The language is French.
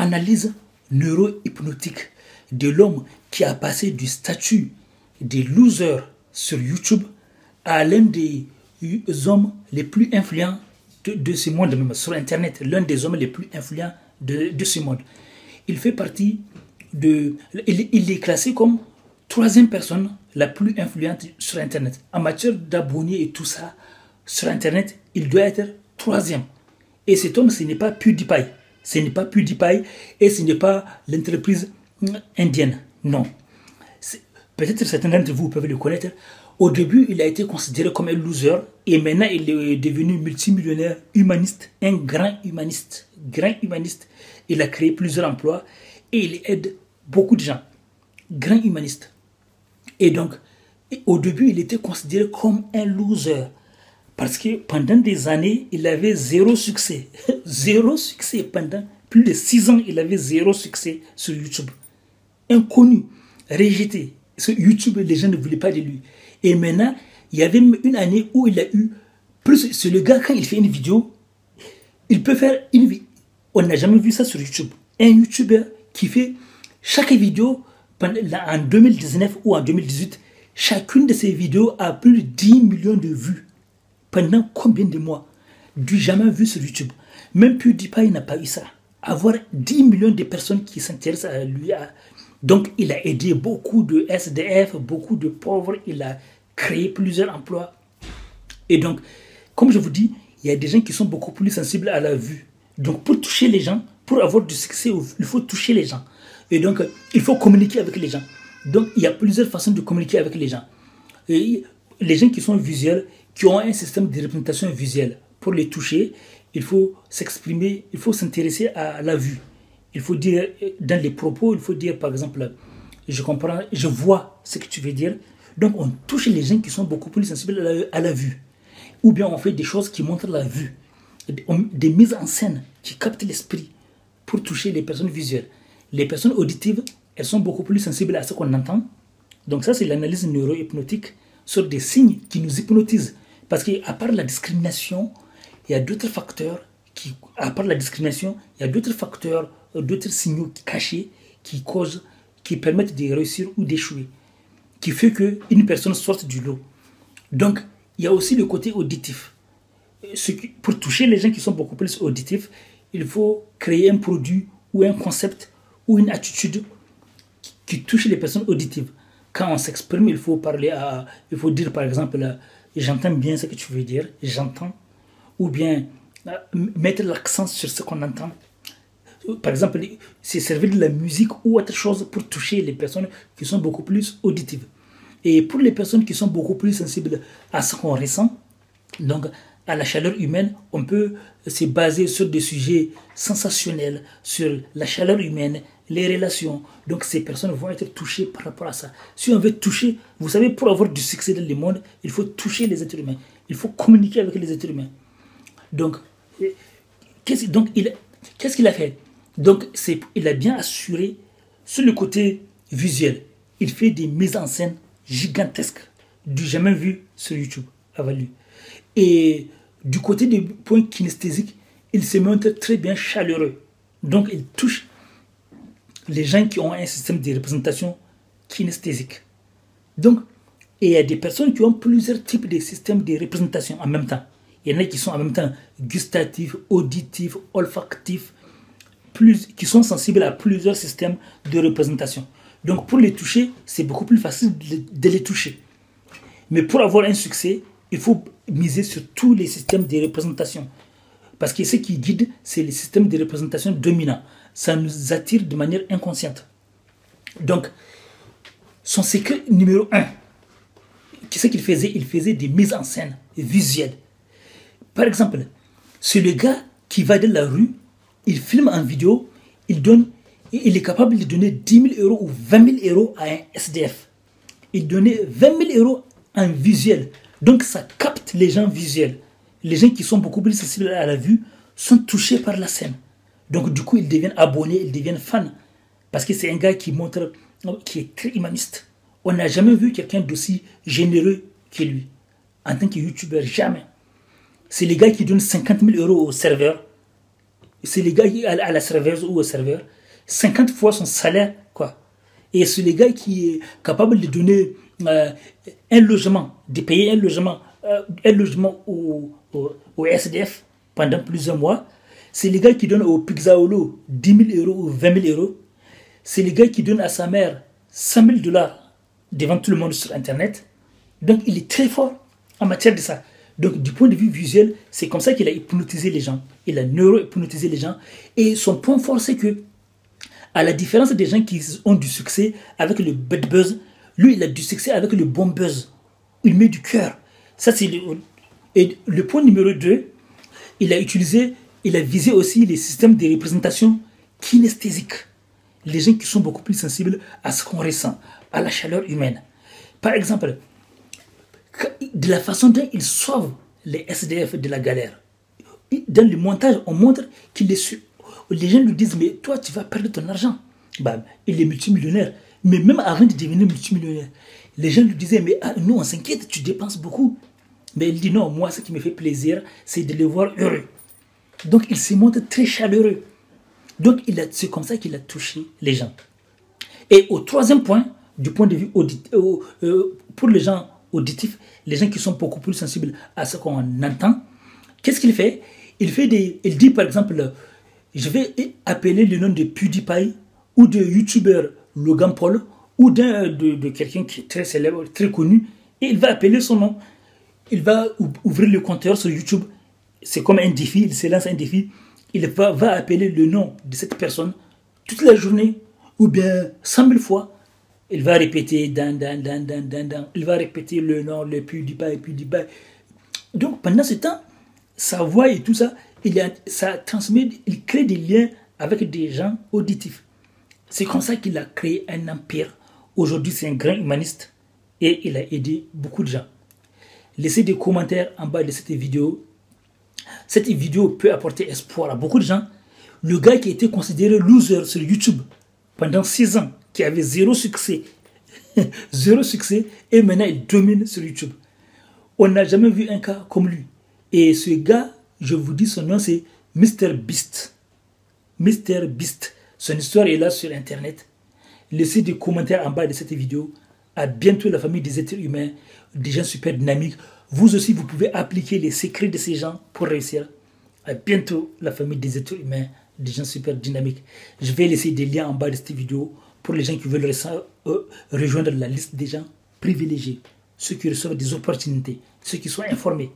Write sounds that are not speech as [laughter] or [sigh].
analyse neurohypnotique de l'homme qui a passé du statut des losers sur YouTube à l'un des hommes les plus influents de, ce monde, même sur Internet, l'un des hommes les plus influents de, de, ce monde. Il fait partie de. Il, il, est classé comme troisième personne la plus influente sur Internet. En matière d'abonnés et tout ça, sur Internet, il doit être troisième. Et cet homme, ce n'est pas PewDiePie. Ce n'est pas PewDiePie et ce n'est pas l'entreprise indienne. Non. Peut-être certains d'entre vous peuvent le connaître. Au début, il a été considéré comme un loser et maintenant il est devenu multimillionnaire humaniste, un grand humaniste, grand humaniste. Il a créé plusieurs emplois et il aide beaucoup de gens. Grand humaniste. Et donc, au début, il était considéré comme un loser. Parce que pendant des années, il avait zéro succès. [laughs] zéro succès. Pendant plus de six ans, il avait zéro succès sur YouTube. Inconnu, rejeté. Sur YouTube, les gens ne voulaient pas de lui. Et maintenant, il y avait une année où il a eu plus. C'est le gars, quand il fait une vidéo, il peut faire une. On n'a jamais vu ça sur YouTube. Un YouTuber qui fait chaque vidéo en 2019 ou en 2018, chacune de ses vidéos a plus de 10 millions de vues. Pendant combien de mois Du jamais vu sur YouTube. Même PewDiePie n'a pas eu ça. Avoir 10 millions de personnes qui s'intéressent à lui. Donc, il a aidé beaucoup de SDF, beaucoup de pauvres. Il a créé plusieurs emplois. Et donc, comme je vous dis, il y a des gens qui sont beaucoup plus sensibles à la vue. Donc, pour toucher les gens, pour avoir du succès, il faut toucher les gens. Et donc, il faut communiquer avec les gens. Donc, il y a plusieurs façons de communiquer avec les gens. Les gens qui sont visuels, qui ont un système de représentation visuelle, pour les toucher, il faut s'exprimer, il faut s'intéresser à la vue. Il faut dire, dans les propos, il faut dire, par exemple, je comprends, je vois ce que tu veux dire. Donc, on touche les gens qui sont beaucoup plus sensibles à la, vue. Ou bien on fait des choses qui montrent la vue. Des mises en scène qui captent l'esprit pour toucher les personnes visuelles. Les personnes auditives, elles sont beaucoup plus sensibles à ce qu'on entend. Donc ça, c'est l'analyse neurohypnotique sur des signes qui nous hypnotisent. Parce qu'à part la discrimination, il y a d'autres facteurs qui, à part la discrimination, il y a d'autres facteurs, d'autres signaux cachés qui causent, qui permettent de réussir ou d'échouer, qui fait qu'une personne sorte du lot. Donc, il y a aussi le côté auditif. pour toucher les gens qui sont beaucoup plus auditifs, il faut créer un produit ou un concept ou une attitude qui touche les personnes auditives. Quand on s'exprime, il faut parler à, il faut dire par exemple, j'entends bien ce que tu veux dire, j'entends, ou bien euh, mettre l'accent sur ce qu'on entend. Par exemple, c'est servir de la musique ou autre chose pour toucher les personnes qui sont beaucoup plus auditives. Et pour les personnes qui sont beaucoup plus sensibles à ce qu'on ressent, donc à la chaleur humaine, on peut se baser sur des sujets sensationnels, sur la chaleur humaine, les relations. Donc ces personnes vont être touchées par rapport à ça. Si on veut toucher, vous savez, pour avoir du succès dans le monde, il faut toucher les êtres humains. Il faut communiquer avec les êtres humains. Donc, qu'est-ce qu'il a fait? Donc, il a bien assuré sur le côté visuel. Il fait des mises en scène gigantesques, du jamais vu sur YouTube avant lui. Et du côté du point kinesthésique, il se montre très bien chaleureux. Donc, il touche les gens qui ont un système de représentation kinesthésique. Donc, il y a des personnes qui ont plusieurs types de systèmes de représentation en même temps. Il y en a qui sont en même temps gustatifs, auditifs, olfactifs, plus, qui sont sensibles à plusieurs systèmes de représentation. Donc pour les toucher, c'est beaucoup plus facile de, les toucher. Mais pour avoir un succès, il faut miser sur tous les systèmes de représentation. Parce que ce qui guide, c'est les systèmes de représentation dominants ça nous attire de manière inconsciente. Donc, son secret numéro un, qu'est-ce qu'il faisait Il faisait des mises en scène visuelles. Par exemple, c'est le gars qui va dans la rue, il filme en vidéo, il donne, il est capable de donner 10 000 euros ou 20 000 euros à un SDF. Il donnait 20 000 euros en visuel. Donc ça capte les gens visuels. Les gens qui sont beaucoup plus sensibles à la vue sont touchés par la scène. Donc du coup, ils deviennent abonnés, ils deviennent fans. Parce que c'est un gars qui montre, qui est très humaniste. On n'a jamais vu quelqu'un d'aussi généreux que lui. En tant que youtubeur, jamais. C'est les gars qui donnent 50 000 euros au serveur. c'est les gars qui, à, la serveuse ou au serveur, 50 fois son salaire, quoi. Et c'est les gars qui est capable de donner euh, un logement, de payer un logement, un logement au, au, SDF pendant plusieurs mois. C'est les gars qui donnent au Pixaolo 10 000 euros ou 20 000 euros. C'est les gars qui donnent à sa mère 100 000 dollars devant tout le monde sur Internet. Donc il est très fort en matière de ça. Donc du point de vue visuel, c'est comme ça qu'il a hypnotisé les gens. Il a neuro-hypnotisé les gens. Et son point fort, c'est que, à la différence des gens qui ont du succès avec le bad buzz, lui, il a du succès avec le bon buzz. Il met du cœur. Ça, c'est le... Et le point numéro 2, il a utilisé, il a visé aussi les systèmes de représentation kinesthésiques. Les gens qui sont beaucoup plus sensibles à ce qu'on ressent, à la chaleur humaine. Par exemple, de la façon dont ils sauvent les SDF de la galère. Dans le montage, on montre qu'il est Les gens lui disent, mais toi, tu vas perdre ton argent. Bah, il est multimillionnaire. Mais même avant de devenir multimillionnaire, les gens lui disaient, mais ah, nous, on s'inquiète, tu dépenses beaucoup. Mais il dit, non, moi, ce qui me fait plaisir, c'est de les voir heureux. Donc, il se montre très chaleureux. Donc, c'est comme ça qu'il a touché les gens. Et au troisième point, du point de vue euh, euh, pour les gens auditifs, les gens qui sont beaucoup plus sensibles à ce qu'on entend, qu'est-ce qu'il fait? Il, fait des, il dit par exemple, je vais appeler le nom de PewDiePie ou de YouTuber Logan Paul ou d'un de, quelqu'un qui est très célèbre, très connu, et il va appeler son nom. Il va ouvrir le compteur sur YouTube. C'est comme un défi, il se lance un défi. Il va, appeler le nom de cette personne toute la journée, ou bien 100 000 fois il va répéter dan, dan, dan, dan, dan. Il va répéter le nom, le PewDiePie, PewDiePie. Donc pendant ce temps, sa voix et tout ça, il a, ça transmet, il crée des liens avec des gens auditifs. C'est comme ça qu'il a créé un empire. Aujourd'hui, c'est un grand humaniste et il a aidé beaucoup de gens. Laissez des commentaires en bas de cette vidéo. Cette vidéo peut apporter espoir à beaucoup de gens. Le gars qui a été considéré loser sur YouTube pendant 6 ans, qui avait zéro succès, [laughs] zéro succès, et maintenant il domine sur YouTube. On n'a jamais vu un cas comme lui. Et ce gars, je vous dis son nom, c'est Mr. Beast. Mr. Beast. Son histoire est là sur Internet. Laissez des commentaires en bas de cette vidéo. À bientôt la famille des êtres humains, des gens super dynamiques. Vous aussi, vous pouvez appliquer les secrets de ces gens pour réussir. À bientôt la famille des êtres humains, des gens super dynamiques. Je vais laisser des liens en bas de cette vidéo pour les gens qui veulent euh, rejoindre la liste des gens privilégiés, ceux qui reçoivent des opportunités, ceux qui sont informés.